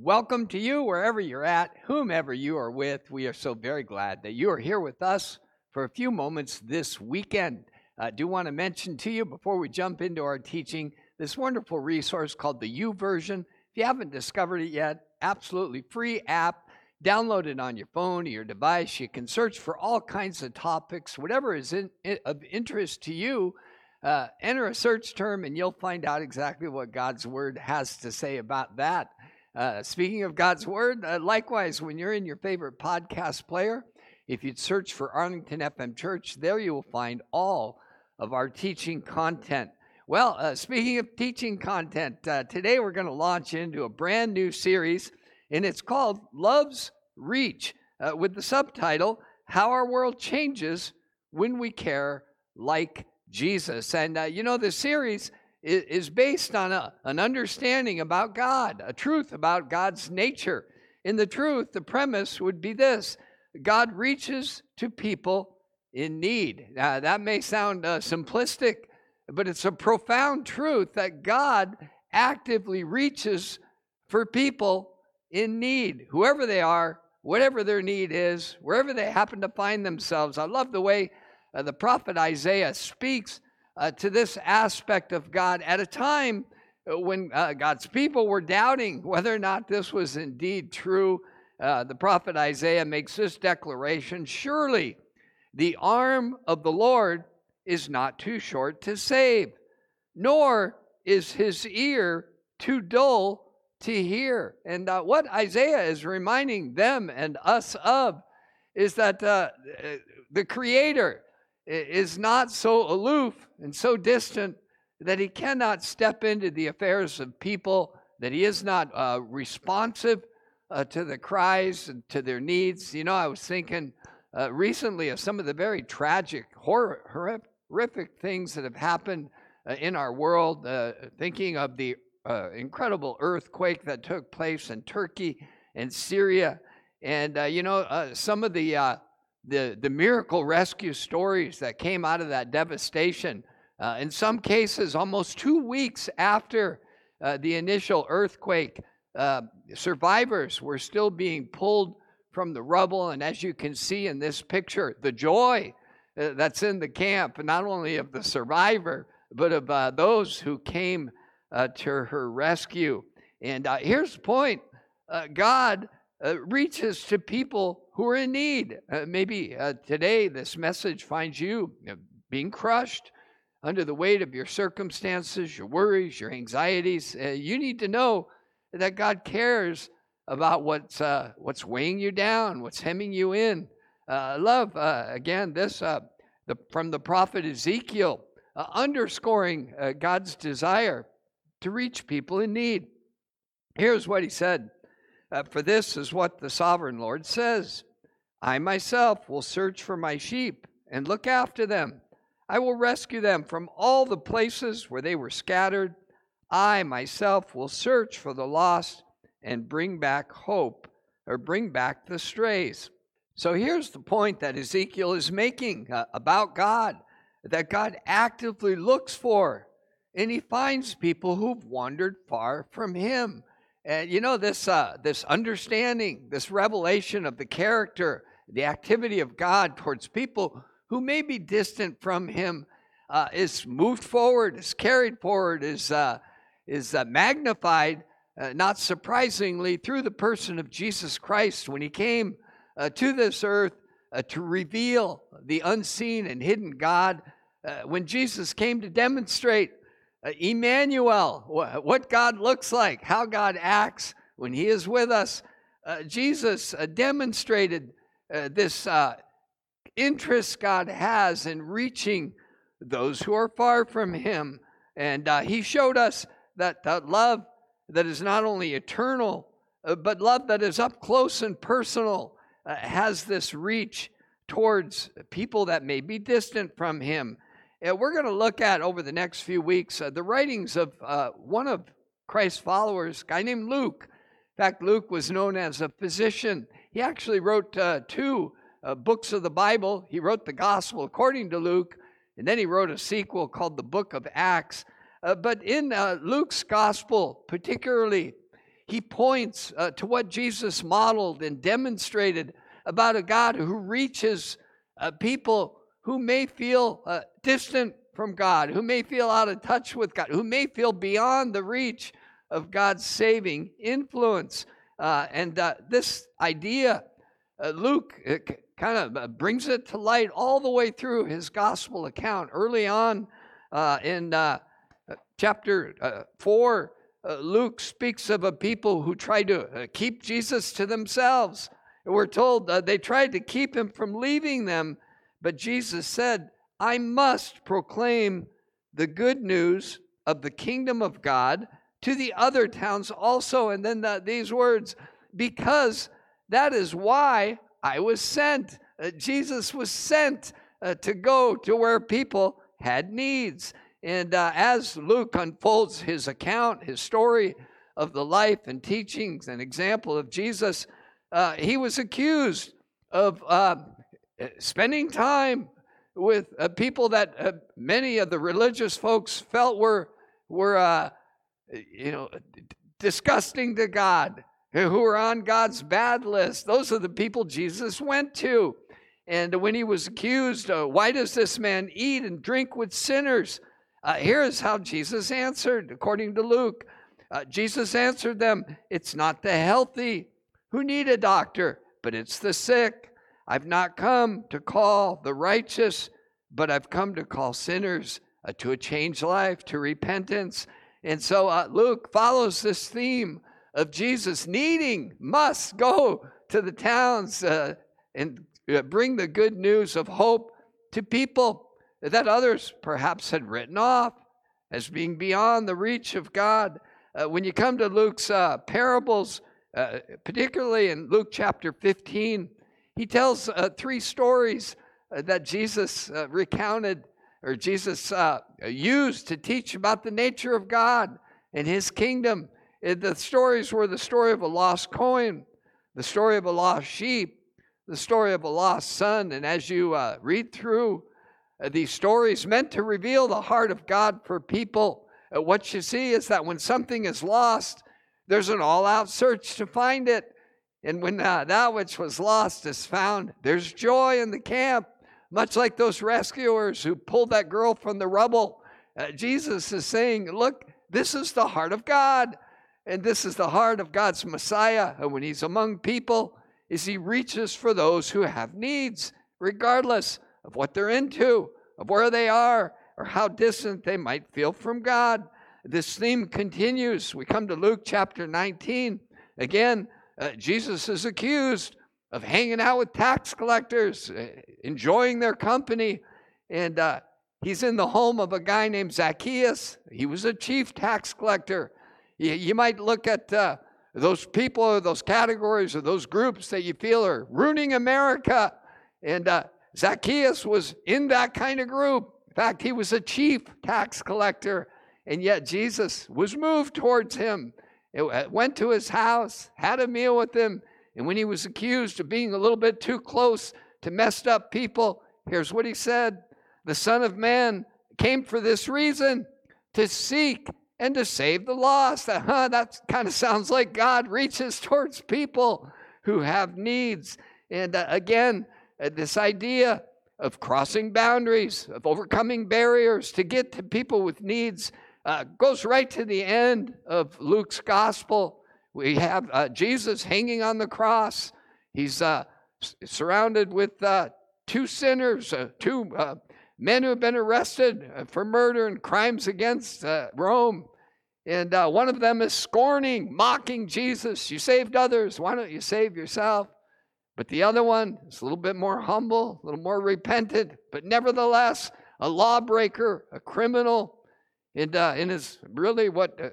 welcome to you wherever you're at, whomever you are with. We are so very glad that you are here with us for a few moments this weekend. I do want to mention to you before we jump into our teaching this wonderful resource called the U YouVersion. If you haven't discovered it yet, absolutely free app. Download it on your phone or your device. You can search for all kinds of topics, whatever is in, of interest to you. Uh, enter a search term and you'll find out exactly what God's Word has to say about that. Uh, speaking of God's Word, uh, likewise, when you're in your favorite podcast player, if you'd search for Arlington FM Church, there you will find all of our teaching content. Well, uh, speaking of teaching content, uh, today we're going to launch into a brand new series, and it's called Love's Reach, uh, with the subtitle How Our World Changes When We Care Like Jesus. And uh, you know, the series is, based on a, an understanding about God, a truth about God's nature. In the truth, the premise would be this God reaches to people in need. Now, that may sound uh, simplistic, but it's a profound truth that God actively reaches for people in need, whoever they are, whatever their need is, wherever they happen to find themselves. I love the way uh, the prophet Isaiah speaks uh, to this aspect of God at a time uh, when uh, God's people were doubting whether or not this was indeed true. Uh, the prophet Isaiah makes this declaration Surely the arm of the Lord is not too short to save, nor is his ear too dull to hear. And uh, what Isaiah is reminding them and us of is that uh, the Creator is not so aloof and so distant that he cannot step into the affairs of people, that he is not uh, responsive uh, to the cries and to their needs. You know, I was thinking uh, recently of some of the very tragic, horror, horrific things that have happened uh, in our world, uh, thinking of the uh, incredible earthquake that took place in Turkey and Syria. And, you know, some of the the, the miracle rescue stories that came out of that devastation. Uh, in some cases, almost two weeks after uh, the initial earthquake, uh, survivors were still being pulled from the rubble. And as you can see in this picture, the joy uh, that's in the camp, not only of the survivor, but of uh, those who came uh, to her rescue. And here's the point God reaches to people who are in need. Uh, maybe uh, today this message finds you being crushed under the weight of your circumstances, your worries, your anxieties. Uh, you need to know that God cares about what's uh, what's weighing you down, what's hemming you in. Uh, love uh, again this the, from the prophet Ezekiel, underscoring God's desire to reach people in need. Here's what he said. for this is what the sovereign Lord says I myself will search for my sheep and look after them. I will rescue them from all the places where they were scattered. I myself will search for the lost and bring back hope or bring back the strays. So here's the point that Ezekiel is making uh, about God that God actively looks for and he finds people who've wandered far from him. And you know this uh, this understanding, this revelation of the character the activity of God towards people who may be distant from Him uh, is moved forward, is carried forward, is, uh, is uh, magnified, uh, not surprisingly, through the person of Jesus Christ when He came uh, to this earth uh, to reveal the unseen and hidden God. when Jesus came to demonstrate Emmanuel, what God looks like, how God acts when He is with us, Jesus demonstrated uh, this uh, interest God has in reaching those who are far from Him. And uh, He showed us that, that love that is not only eternal, uh, but love that is up close and personal uh, has this reach towards people that may be distant from Him. And we're going to look at over the next few weeks uh, the writings of one of Christ's followers, a guy named Luke. In fact, Luke was known as a physician he actually wrote uh, two uh, books of the Bible. He wrote the Gospel according to Luke, and then he wrote a sequel called the Book of Acts. Uh, but in uh, Luke's Gospel, particularly, he points uh, to what Jesus modeled and demonstrated about a God who reaches uh, people who may feel distant from God, who may feel out of touch with God, who may feel beyond the reach of God's saving influence. Uh, and uh, this idea, uh, Luke kind of brings it to light all the way through his gospel account. Early on in chapter 4, uh, Luke speaks of a people who tried to uh, keep Jesus to themselves. We're told uh, they tried to keep him from leaving them, but Jesus said, I must proclaim the good news of the kingdom of God to the other towns also. And then the, these words, because that is why I was sent. Uh, Jesus was sent uh, to go to where people had needs. And uh, as Luke unfolds his account, his story of the life and teachings and example of Jesus, uh, he was accused of uh, spending time with uh, people that uh, many of the religious folks felt were were uh, you know disgusting to God, who were on God's bad list. Those are the people Jesus went to. And when he was accused, why does this man eat and drink with sinners? Uh, here's how Jesus answered, according to Luke. Uh, Jesus answered them, It's not the healthy who need a doctor, but it's the sick. I've not come to call the righteous, but I've come to call sinners uh, to a changed life, to repentance. And so uh, Luke follows this theme of Jesus needing, must go to the towns uh, and uh, bring the good news of hope to people that others perhaps had written off as being beyond the reach of God. Uh, when you come to Luke's uh, parables, uh, particularly in Luke chapter 15, he tells uh, three stories uh, that Jesus recounted or Jesus used to teach about the nature of God and his kingdom. the stories were the story of a lost coin, the story of a lost sheep, the story of a lost son. And as you read through uh, these stories meant to reveal the heart of God for people. Uh, what you see is that when something is lost, there's an all out search to find it. And when uh, that which was lost is found, there's joy in the camp, much like those rescuers who pulled that girl from the rubble. Uh, Jesus is saying, Look, this is the heart of God. And this is the heart of God's Messiah. And when he's among people, is he reaches for those who have needs, regardless of what they're into, of where they are, or how distant they might feel from God. This theme continues. We come to Luke chapter 19. Again, uh, Jesus is accused of hanging out with tax collectors, uh, enjoying their company. And uh, he's in the home of a guy named Zacchaeus. He was a chief tax collector. You, you might look at uh, those people or those categories or those groups that you feel are ruining America. And uh, Zacchaeus was in that kind of group. In fact, he was a chief tax collector, and yet Jesus was moved towards him, it went to his house, had a meal with him, and when he was accused of being a little bit too close to messed up people, here's what he said The Son of Man came for this reason to seek and to save the lost. Huh, that kind of sounds like God reaches towards people who have needs. And uh, again, uh, this idea of crossing boundaries, of overcoming barriers to get to people with needs, uh, goes right to the end of Luke's gospel. We have uh, Jesus hanging on the cross. He's uh, surrounded with uh, two sinners, uh, two men who have been arrested for murder and crimes against Rome. And one of them is scorning, mocking Jesus. You saved others. Why don't you save yourself? But the other one is a little bit more humble, a little more repentant, but nevertheless a lawbreaker, a criminal. And uh, in his really what uh,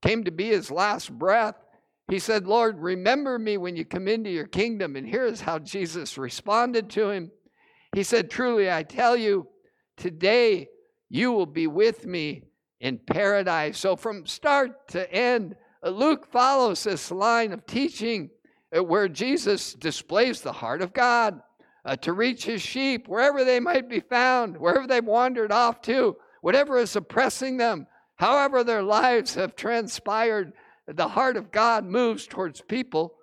came to be his last breath, he said, Lord, remember me when you come into your kingdom. And here's how Jesus responded to him He said, Truly, I tell you, today you will be with me in paradise. So from start to end, Luke follows this line of teaching where Jesus displays the heart of God uh, to reach his sheep wherever they might be found, wherever they've wandered off to, whatever is oppressing them, however their lives have transpired. The heart of God moves towards people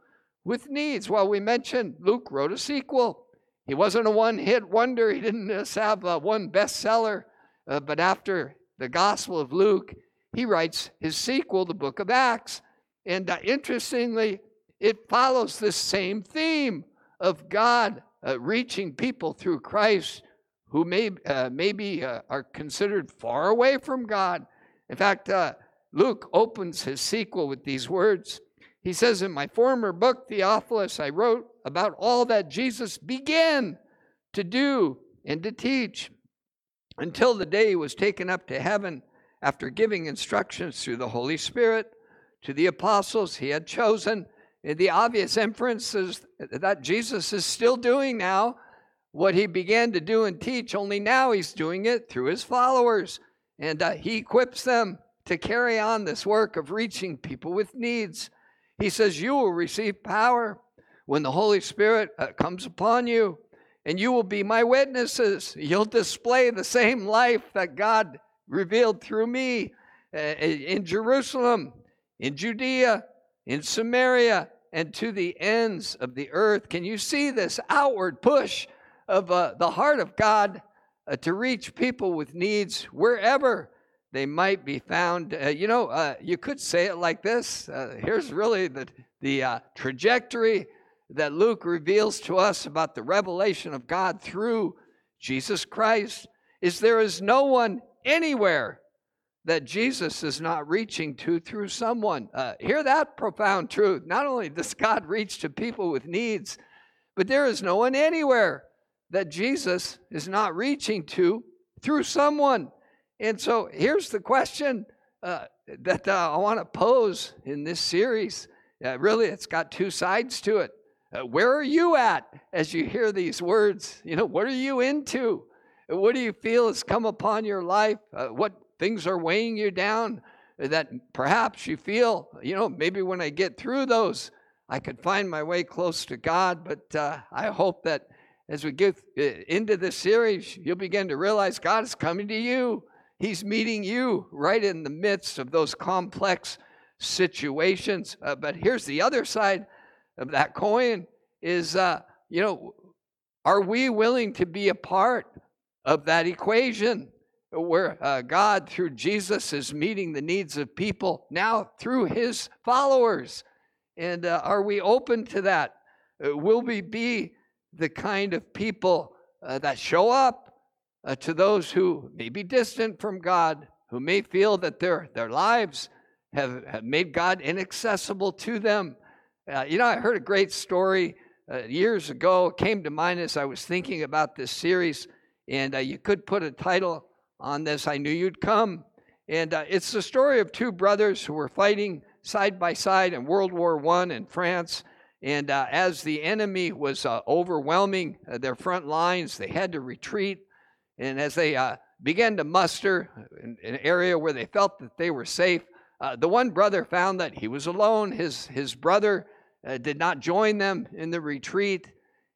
with needs. Well, we mentioned Luke wrote a sequel. He wasn't a one hit wonder, he didn't just have a one bestseller. Uh, but after the Gospel of Luke, he writes his sequel, the book of Acts. And uh, interestingly, it follows this same theme of God uh, reaching people through Christ who may, uh, maybe uh, are considered far away from God. In fact, uh, Luke opens his sequel with these words. He says, In my former book, Theophilus, I wrote about all that Jesus began to do and to teach until the day he was taken up to heaven after giving instructions through the Holy Spirit to the apostles he had chosen. And the obvious inference is that Jesus is still doing now what he began to do and teach, only now he's doing it through his followers. And uh, he equips them to carry on this work of reaching people with needs. He says, You will receive power when the Holy Spirit uh, comes upon you, and you will be my witnesses. You'll display the same life that God revealed through me uh, in Jerusalem, in Judea, in Samaria, and to the ends of the earth. Can you see this outward push of uh, the heart of God uh, to reach people with needs wherever they might be found? Uh, you know, uh, you could say it like this. Uh, here's really the, the uh, trajectory that Luke reveals to us about the revelation of God through Jesus Christ is there is no one anywhere that Jesus is not reaching to through someone. Uh, hear that profound truth. Not only does God reach to people with needs, but there is no one anywhere that Jesus is not reaching to through someone. And so here's the question uh, that uh, I want to pose in this series. Uh, really, it's got two sides to it. Uh, where are you at as you hear these words? You know, what are you into? What do you feel has come upon your life? Uh, what things are weighing you down that perhaps you feel, you know, maybe when I get through those, I could find my way close to God. But uh, I hope that as we get into this series, you'll begin to realize God is coming to you. He's meeting you right in the midst of those complex situations. Uh, but here's the other side of that coin is, uh, you know, are we willing to be a part of that equation where uh, God, through Jesus, is meeting the needs of people now through his followers. And uh, are we open to that? Uh, will we be the kind of people uh, that show up uh, to those who may be distant from God, who may feel that their, their lives have, have made God inaccessible to them? Uh, you know, I heard a great story years ago, it came to mind as I was thinking about this series and uh, you could put a title on this, I Knew You'd Come. And uh, it's the story of two brothers who were fighting side by side in World War I in France. And uh, as the enemy was uh, overwhelming uh, their front lines, they had to retreat. And as they uh, began to muster in, an area where they felt that they were safe, the one brother found that he was alone. His, his brother did not join them in the retreat.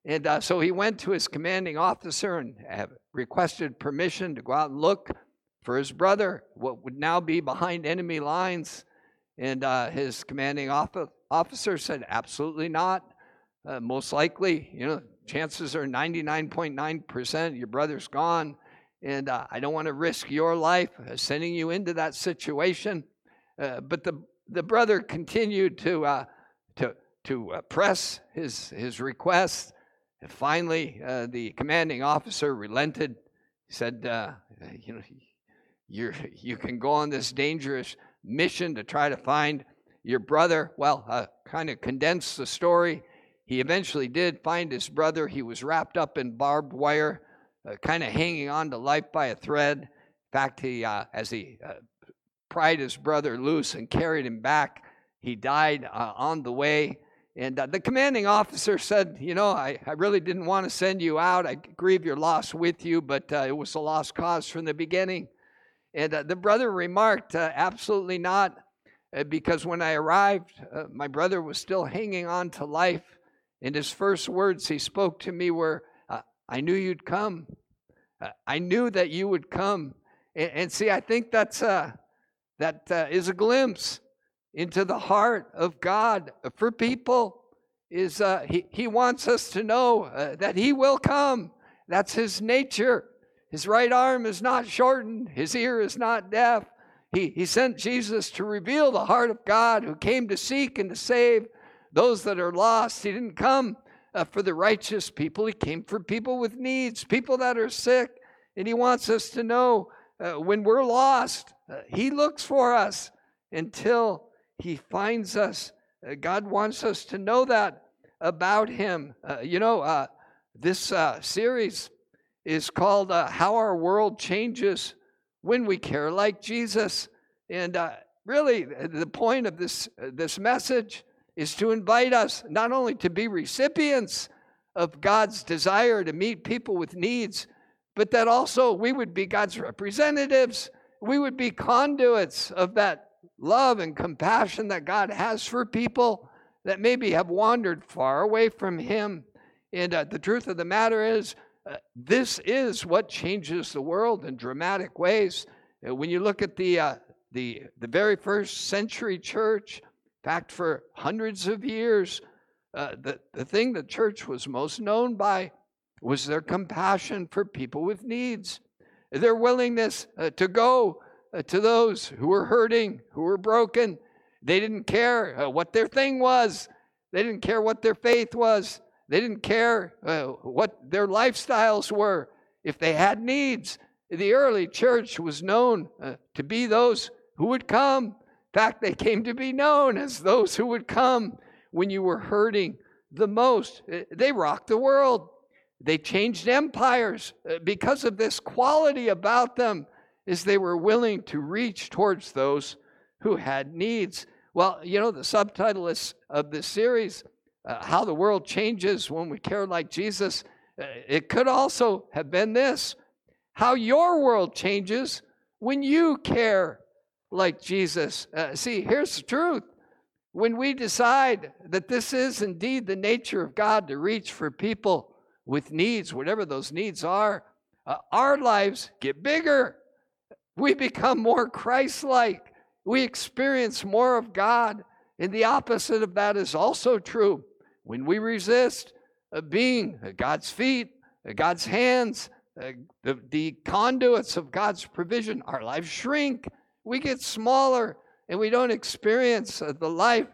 And uh, so he went to his commanding officer and requested permission to go out and look for his brother, what would now be behind enemy lines. And uh, his commanding officer said, Absolutely not. Uh, most likely, you know, chances are 99.9% your brother's gone. And uh, I don't want to risk your life uh, sending you into that situation. Uh, but the, the brother continued to, uh, to, to press his, his request. And finally, uh, the commanding officer relented. He said, uh, "You know, you you can go on this dangerous mission to try to find your brother." Well, uh, kind of condense the story. He eventually did find his brother. He was wrapped up in barbed wire, uh, kind of hanging on to life by a thread. In fact, he uh, as he uh, pried his brother loose and carried him back, he died on the way. And uh, the commanding officer said, You know, I, I really didn't want to send you out. I grieve your loss with you, but uh, it was a lost cause from the beginning. And uh, the brother remarked, uh, Absolutely not, uh, because when I arrived, uh, my brother was still hanging on to life. And his first words he spoke to me were, I knew you'd come. I knew that you would come. And, and see, I think that's, a that is a glimpse into the heart of God for people is uh, he, he wants us to know uh, that He will come. That's His nature. His right arm is not shortened, His ear is not deaf. He, he sent Jesus to reveal the heart of God who came to seek and to save those that are lost. He didn't come uh, for the righteous people, He came for people with needs, people that are sick. And He wants us to know uh, when we're lost, uh, He looks for us until He finds us. Uh, God wants us to know that about Him. Uh, you know, uh, this series is called How Our World Changes When We Care Like Jesus. And really, the point of this, this message is to invite us not only to be recipients of God's desire to meet people with needs, but that also we would be God's representatives. We would be conduits of that love and compassion that God has for people that maybe have wandered far away from Him. And uh, the truth of the matter is, uh, this is what changes the world in dramatic ways. Uh, when you look at the, uh, the, the very first century church, fact, for hundreds of years, uh, the, the thing the church was most known by was their compassion for people with needs, their willingness uh, to go uh, to those who were hurting, who were broken. They didn't care uh, what their thing was, they didn't care what their faith was, they didn't care uh, what their lifestyles were. If they had needs, the early church was known uh, to be those who would come. Fact, they came to be known as those who would come when you were hurting the most. Uh, they rocked the world. They changed empires uh, because of this quality about them is they were willing to reach towards those who had needs. Well, you know, the subtitle is, of this series, uh, How the World Changes When We Care Like Jesus, uh, it could also have been this How Your World Changes When You Care Like Jesus. Uh, see, here's the truth. When we decide that this is indeed the nature of God to reach for people with needs, whatever those needs are, uh, our lives get bigger. We become more Christ like. We experience more of God. And the opposite of that is also true. When we resist uh, being God's feet, uh, God's hands, uh, the, the conduits of God's provision, our lives shrink. We get smaller and we don't experience uh, the life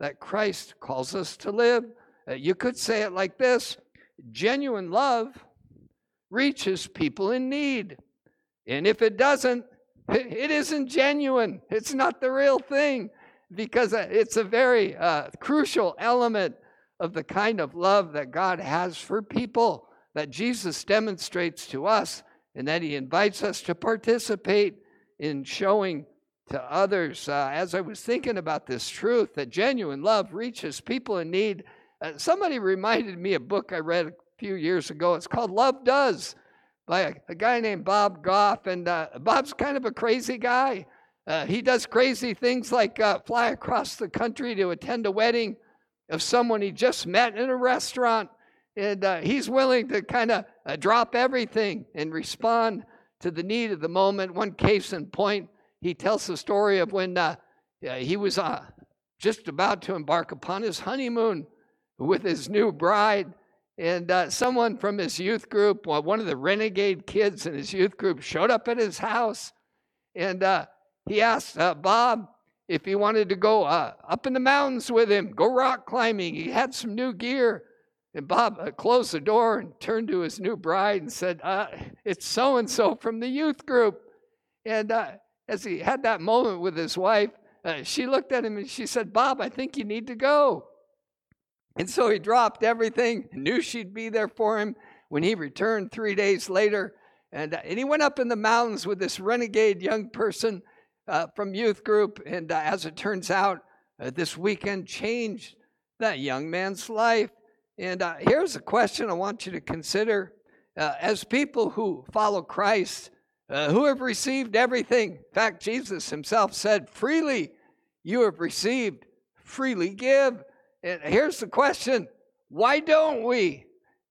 that Christ calls us to live. Uh, you could say it like this genuine love reaches people in need. And if it doesn't, it isn't genuine. It's not the real thing because uh, it's a very uh, crucial element of the kind of love that God has for people that Jesus demonstrates to us and that He invites us to participate in showing to others. Uh, as I was thinking about this truth that genuine love reaches people in need, uh, somebody reminded me a book I read a few years ago. It's called Love Does by a, a guy named Bob Goff. And uh, Bob's kind of a crazy guy. Uh, he does crazy things like uh, fly across the country to attend a wedding of someone he just met in a restaurant. And uh, he's willing to kind of drop everything and respond to the need of the moment. One case in point, he tells the story of when he was just about to embark upon his honeymoon with his new bride. And uh, someone from his youth group, well, one of the renegade kids in his youth group, showed up at his house. And uh, he asked uh, Bob if he wanted to go uh, up in the mountains with him, go rock climbing. He had some new gear. And Bob uh, closed the door and turned to his new bride and said, uh, It's so and so from the youth group. And as he had that moment with his wife, she looked at him and she said, Bob, I think you need to go. And so he dropped everything, knew she'd be there for him when he returned three days later. And, uh, and he went up in the mountains with this renegade young person uh, from youth group. And uh, as it turns out, uh, this weekend changed that young man's life. And uh, here's a question I want you to consider. Uh, as people who follow Christ, who have received everything, in fact, Jesus himself said, freely you have received, freely give. And here's the question why don't we?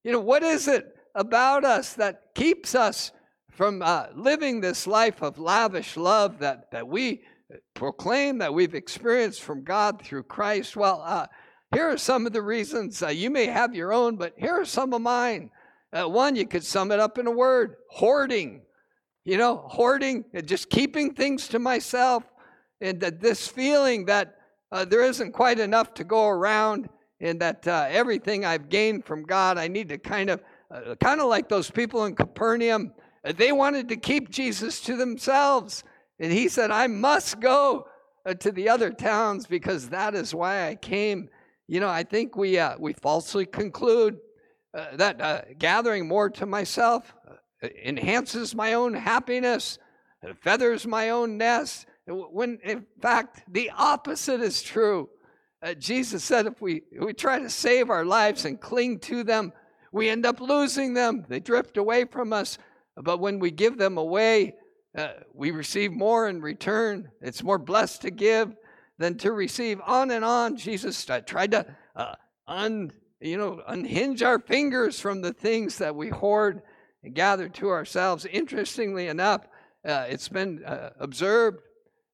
You know, what is it about us that keeps us from uh, living this life of lavish love that, that we proclaim that we've experienced from God through Christ? Well, uh, here are some of the reasons. Uh, you may have your own, but here are some of mine. Uh, one, you could sum it up in a word hoarding. You know, hoarding, and just keeping things to myself, and that this feeling that uh, there isn't quite enough to go around, and that uh, everything I've gained from God, I need to kind of, uh, kind of like those people in Capernaum, uh, they wanted to keep Jesus to themselves. And he said, I must go uh, to the other towns because that is why I came. You know, I think we, uh, we falsely conclude uh, that uh, gathering more to myself uh, enhances my own happiness, it feathers my own nest, when in fact the opposite is true. Uh, Jesus said if we, if we try to save our lives and cling to them, we end up losing them. They drift away from us. But when we give them away, uh, we receive more in return. It's more blessed to give than to receive. On and on, Jesus tried to uh, un, you know, unhinge our fingers from the things that we hoard and gather to ourselves. Interestingly enough, uh, it's been uh, observed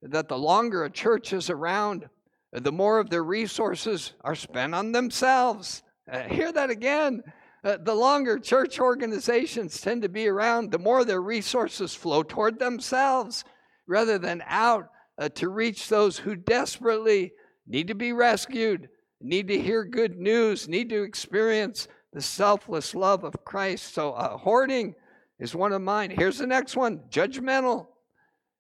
that the longer a church is around, the more of their resources are spent on themselves. Uh, hear that again. Uh, the longer church organizations tend to be around, the more their resources flow toward themselves rather than out uh, to reach those who desperately need to be rescued, need to hear good news, need to experience the selfless love of Christ. So, uh, hoarding is one of mine. Here's the next one judgmental.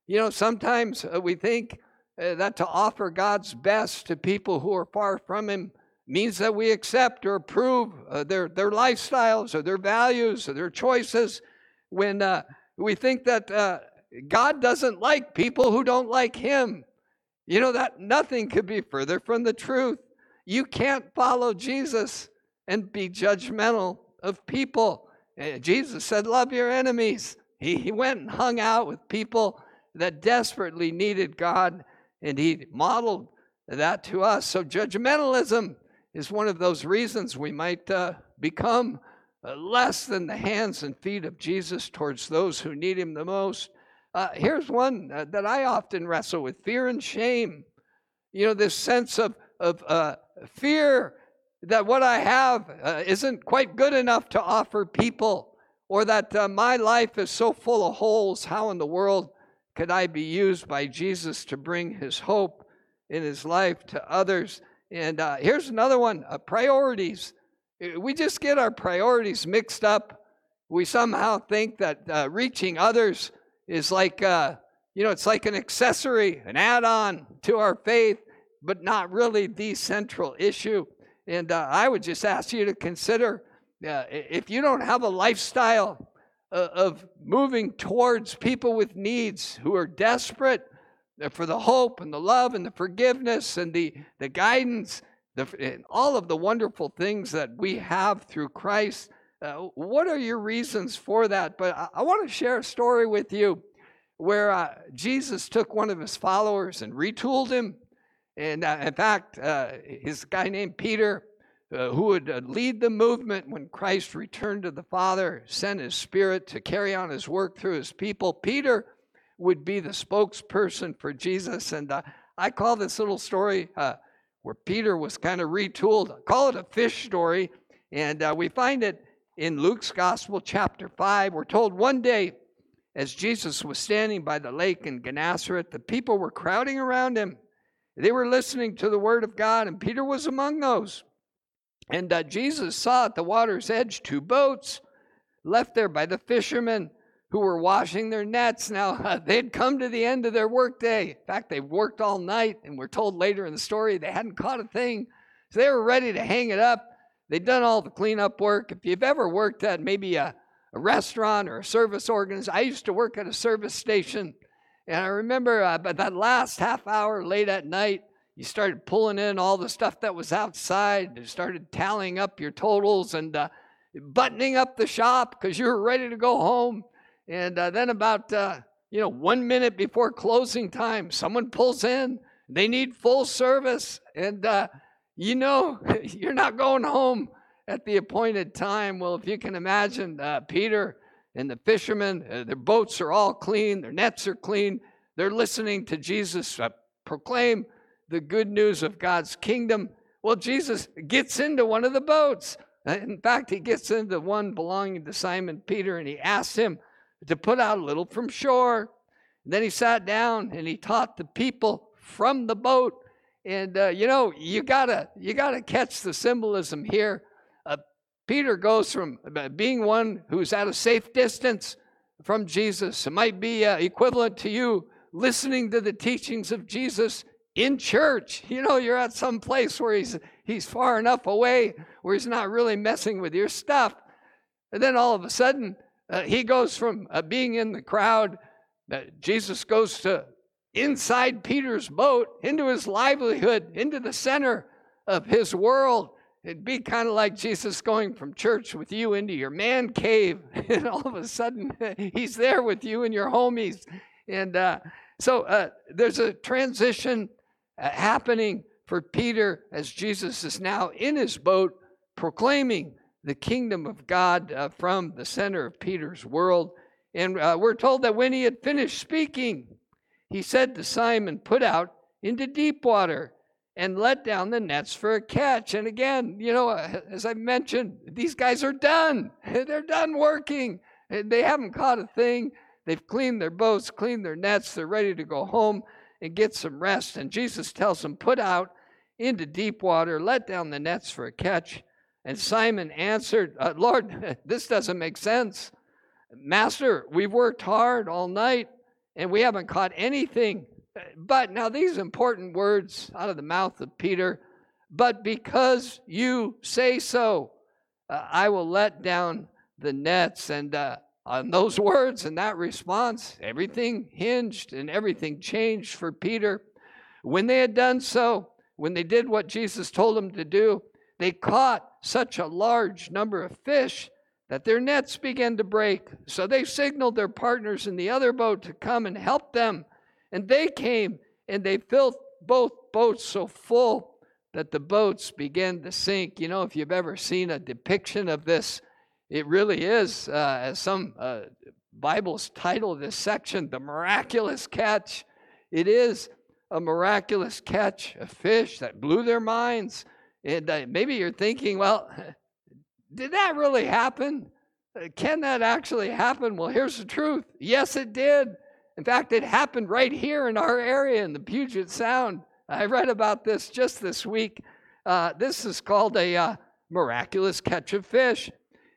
You know, sometimes uh, we think uh, that to offer God's best to people who are far from Him means that we accept or approve uh, their, their lifestyles or their values or their choices when uh, we think that uh, God doesn't like people who don't like Him. You know, that nothing could be further from the truth. You can't follow Jesus and be judgmental of people. Uh, Jesus said, Love your enemies. He, he went and hung out with people that desperately needed God, and He modeled that to us. So, judgmentalism is one of those reasons we might uh, become uh, less than the hands and feet of Jesus towards those who need Him the most. Uh, here's one uh, that I often wrestle with fear and shame. You know, this sense of, of uh, fear that what I have uh, isn't quite good enough to offer people, or that my life is so full of holes. How in the world could I be used by Jesus to bring His hope in His life to others? And uh, here's another one uh, priorities. Uh, we just get our priorities mixed up. We somehow think that uh, reaching others is like, uh, you know, it's like an accessory, an add on to our faith, but not really the central issue. And uh, I would just ask you to consider if you don't have a lifestyle of moving towards people with needs who are desperate, for the hope and the love and the forgiveness and the, the guidance, the, all of the wonderful things that we have through Christ. Uh, what are your reasons for that? But I, I want to share a story with you where uh, Jesus took one of his followers and retooled him. And uh, in fact, uh, his guy named Peter, uh, who would uh, lead the movement when Christ returned to the Father, sent his spirit to carry on his work through his people. Peter would be the spokesperson for Jesus. And I call this little story where Peter was kind of retooled, I call it a fish story. And we find it in Luke's Gospel, chapter 5. We're told one day, as Jesus was standing by the lake in Gennesaret, the people were crowding around him. They were listening to the word of God, and Peter was among those. And uh, Jesus saw at the water's edge two boats left there by the fishermen who were washing their nets. Now, uh, they'd come to the end of their workday. In fact, they worked all night, and we're told later in the story they hadn't caught a thing. So they were ready to hang it up. They'd done all the cleanup work. If you've ever worked at maybe a, a restaurant or a service organization, I used to work at a service station. And I remember uh, but that last half hour late at night, you started pulling in all the stuff that was outside. You started tallying up your totals and uh, buttoning up the shop because you were ready to go home. And uh, then about uh, you know one minute before closing time, someone pulls in. They need full service, and uh, you know you're not going home at the appointed time. Well, if you can imagine, uh, Peter and the fishermen, uh, their boats are all clean, their nets are clean. They're listening to Jesus uh, proclaim the good news of God's kingdom. Well, Jesus gets into one of the boats. Uh, in fact, he gets into one belonging to Simon Peter and he asks him to put out a little from shore. And then he sat down and he taught the people from the boat. And uh, you know, you gotta you gotta catch the symbolism here. Uh, Peter goes from uh, being one who's at a safe distance from Jesus. It might be uh, equivalent to you listening to the teachings of Jesus in church. You know, you're at some place where he's he's far enough away where he's not really messing with your stuff. And then all of a sudden, uh, he goes from uh, being in the crowd. Uh, Jesus goes to inside Peter's boat, into his livelihood, into the center of his world. It'd be kind of like Jesus going from church with you into your man cave, and all of a sudden he's there with you and your homies. And uh, so uh, there's a transition uh, happening for Peter as Jesus is now in his boat proclaiming the kingdom of God uh, from the center of Peter's world. And uh, we're told that when he had finished speaking, he said to Simon, Put out into deep water and let down the nets for a catch. And again, you know, uh, as I mentioned, these guys are done. They're done working. They haven't caught a thing. They've cleaned their boats, cleaned their nets. They're ready to go home and get some rest. And Jesus tells them, Put out into deep water, let down the nets for a catch. And Simon answered, uh, Lord, this doesn't make sense. Master, we've worked hard all night and we haven't caught anything. But now, these important words out of the mouth of Peter, but because you say so, uh, I will let down the nets. And uh, on those words and that response, everything hinged and everything changed for Peter. When they had done so, when they did what Jesus told them to do, they caught such a large number of fish that their nets began to break. So they signaled their partners in the other boat to come and help them. And they came and they filled both boats so full that the boats began to sink. You know, if you've ever seen a depiction of this, it really is, uh, as some uh, Bibles title this section, the miraculous catch. It is a miraculous catch, a fish that blew their minds. And uh, maybe you're thinking, well, did that really happen? Uh, can that actually happen? Well, here's the truth. Yes, it did. In fact, it happened right here in our area in the Puget Sound. I read about this just this week. Uh, this is called a uh, miraculous catch of fish.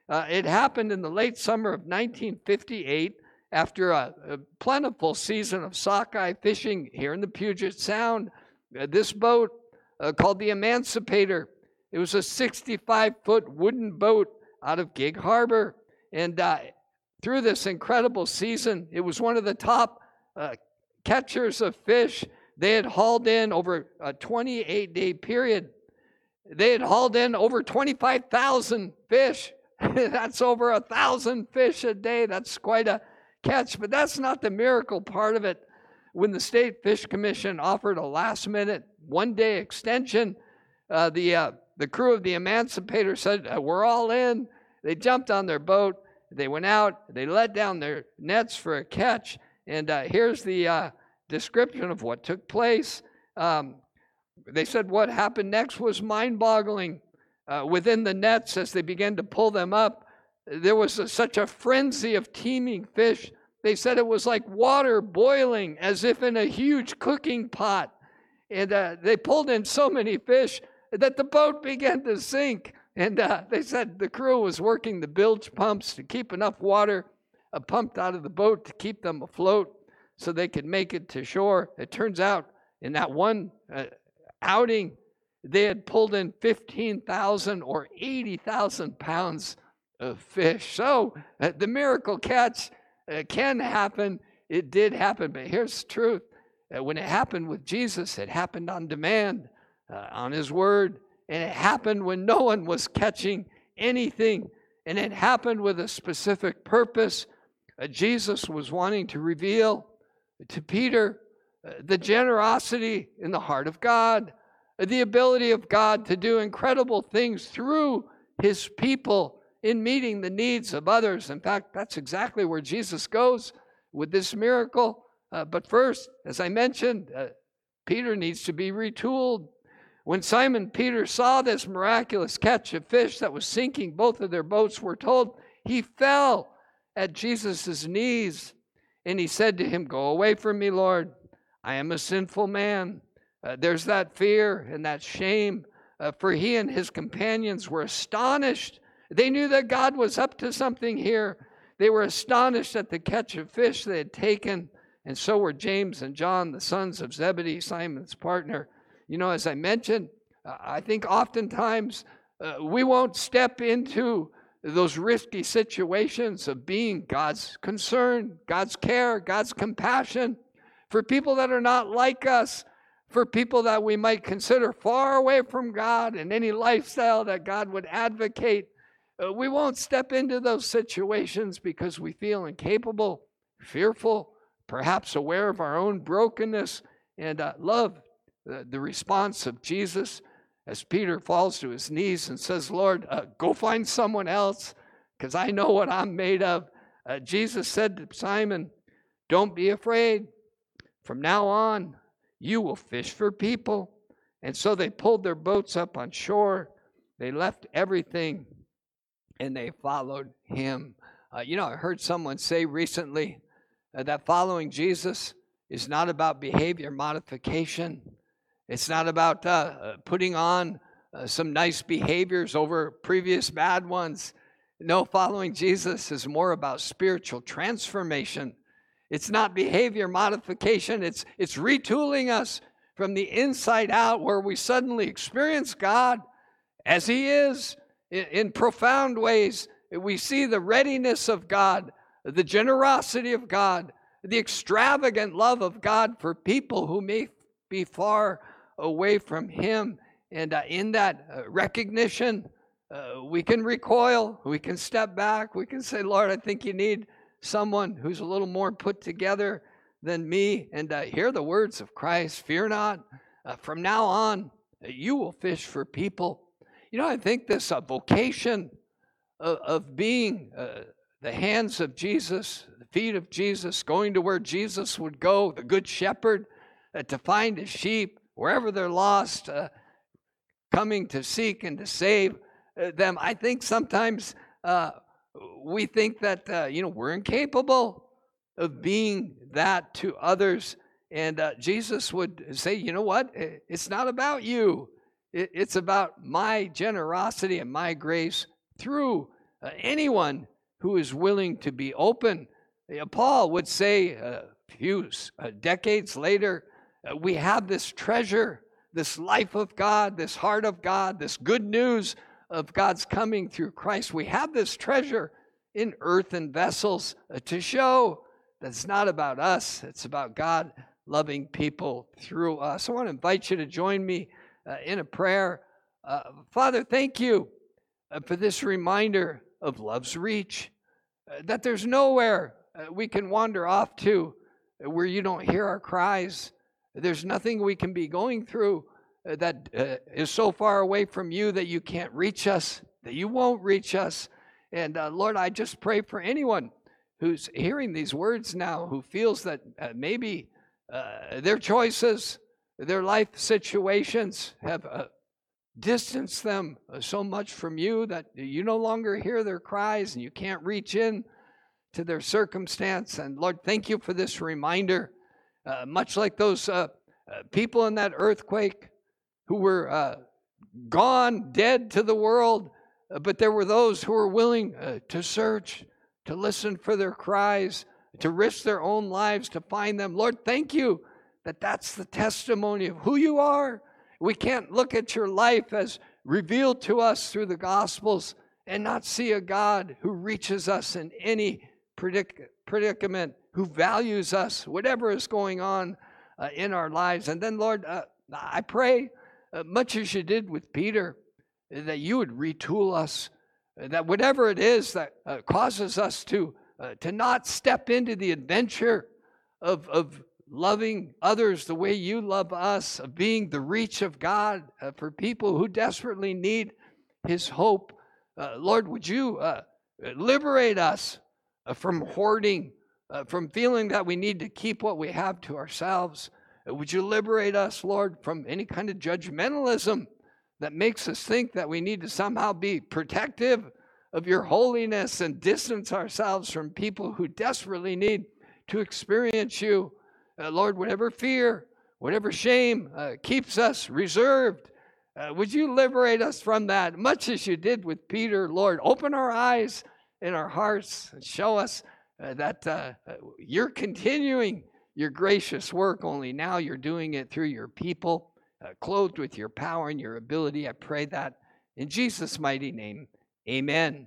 Uh, it happened in the late summer of 1958 after a, a plentiful season of sockeye fishing here in the Puget Sound. Uh, this boat, uh, called the Emancipator, it was a 65 foot wooden boat out of Gig Harbor. And uh, through this incredible season, it was one of the top uh, catchers of fish. They had hauled in over a 28 day period. They had hauled in over 25,000 fish. that's over a thousand fish a day. That's quite a catch, but that's not the miracle part of it. When the State Fish Commission offered a last minute one day extension, uh, the uh, the crew of the Emancipator said, uh, We're all in. They jumped on their boat. They went out. They let down their nets for a catch. And uh, here's the uh, description of what took place. Um, they said what happened next was mind boggling. Uh, within the nets, as they began to pull them up, there was a, such a frenzy of teeming fish. They said it was like water boiling as if in a huge cooking pot. And uh, they pulled in so many fish that the boat began to sink. And uh, they said the crew was working the bilge pumps to keep enough water uh, pumped out of the boat to keep them afloat so they could make it to shore. It turns out in that one uh, outing, they had pulled in 15,000 or 80,000 pounds of fish. So uh, the miracle catch uh, can happen. It did happen, but here's the truth. Uh, when it happened with Jesus, it happened on demand uh, on His Word. And it happened when no one was catching anything. And it happened with a specific purpose. Uh, Jesus was wanting to reveal to Peter uh, the generosity in the heart of God, uh, the ability of God to do incredible things through His people in meeting the needs of others. In fact, that's exactly where Jesus goes with this miracle. Uh, but first, as I mentioned, uh, Peter needs to be retooled. When Simon Peter saw this miraculous catch of fish that was sinking both of their boats, we're told he fell at Jesus' knees and he said to him, Go away from me, Lord. I am a sinful man. Uh, there's that fear and that shame. Uh, for he and his companions were astonished. They knew that God was up to something here. They were astonished at the catch of fish they had taken, and so were James and John, the sons of Zebedee, Simon's partner. You know, as I mentioned, I think oftentimes uh, we won't step into those risky situations of being God's concern, God's care, God's compassion for people that are not like us, for people that we might consider far away from God and any lifestyle that God would advocate. Uh, we won't step into those situations because we feel incapable, fearful, perhaps aware of our own brokenness, and uh, love the, response of Jesus as Peter falls to his knees and says, Lord, uh, go find someone else because I know what I'm made of. Uh, Jesus said to Simon, Don't be afraid. From now on, you will fish for people. And so they pulled their boats up on shore. They left everything and they followed him. Uh, you know, I heard someone say recently uh, that following Jesus is not about behavior modification, it's not about uh, uh, putting on uh, some nice behaviors over previous bad ones. No, following Jesus is more about spiritual transformation. It's not behavior modification, it's, it's retooling us from the inside out where we suddenly experience God as He is in, in profound ways. We see the readiness of God, the generosity of God, the extravagant love of God for people who may be far away from Him. And uh, in that uh, recognition, uh, we can recoil, we can step back, we can say, Lord, I think you need someone who's a little more put together than me. And uh, hear the words of Christ Fear not. Uh, from now on, you will fish for people. You know, I think this vocation of, of being the hands of Jesus, the feet of Jesus, going to where Jesus would go, the good shepherd, to find his sheep, wherever they're lost, uh, coming to seek and to save uh, them. I think sometimes uh, we think that, uh, you know, we're incapable of being that to others. And uh, Jesus would say, you know what? It's not about you, it's about my generosity and my grace through uh, anyone who is willing to be open. Paul would say few decades later, we have this treasure, this life of God, this heart of God, this good news of God's coming through Christ. We have this treasure in earthen vessels uh, to show that it's not about us, it's about God loving people through us. I want to invite you to join me uh, in a prayer. Uh, Father, thank you uh, for this reminder of love's reach, uh, that there's nowhere we can wander off to where you don't hear our cries there's nothing we can be going through uh, that uh, is so far away from you that you can't reach us, that you won't reach us. And uh, Lord, I just pray for anyone who's hearing these words now who feels that uh, maybe uh, their choices, their life situations have uh, distanced them so much from you that you no longer hear their cries and you can't reach in to their circumstance. And Lord, thank you for this reminder uh, much like those uh, uh, people in that earthquake who were uh, gone, dead to the world, but there were those who were willing to search, to listen for their cries, to risk their own lives to find them. Lord, thank you that that's the testimony of who you are. We can't look at your life as revealed to us through the Gospels and not see a God who reaches us in any predic- predicament who values us, whatever is going on uh, in our lives. And then, Lord, uh, I pray, uh, much as you did with Peter, that you would retool us, uh, that whatever it is that uh, causes us to, uh, to not step into the adventure of, of loving others the way you love us, of being the reach of God for people who desperately need his hope. Lord, would you liberate us from hoarding uh, from feeling that we need to keep what we have to ourselves. Uh, would you liberate us, Lord, from any kind of judgmentalism that makes us think that we need to somehow be protective of your holiness and distance ourselves from people who desperately need to experience you? Uh, Lord, whatever fear, whatever shame uh, keeps us reserved, uh, would you liberate us from that, much as you did with Peter, Lord? Open our eyes and our hearts and show us uh, that uh, uh, you're continuing your gracious work, only now you're doing it through your people, uh, clothed with your power and your ability. I pray that in Jesus' mighty name. Amen.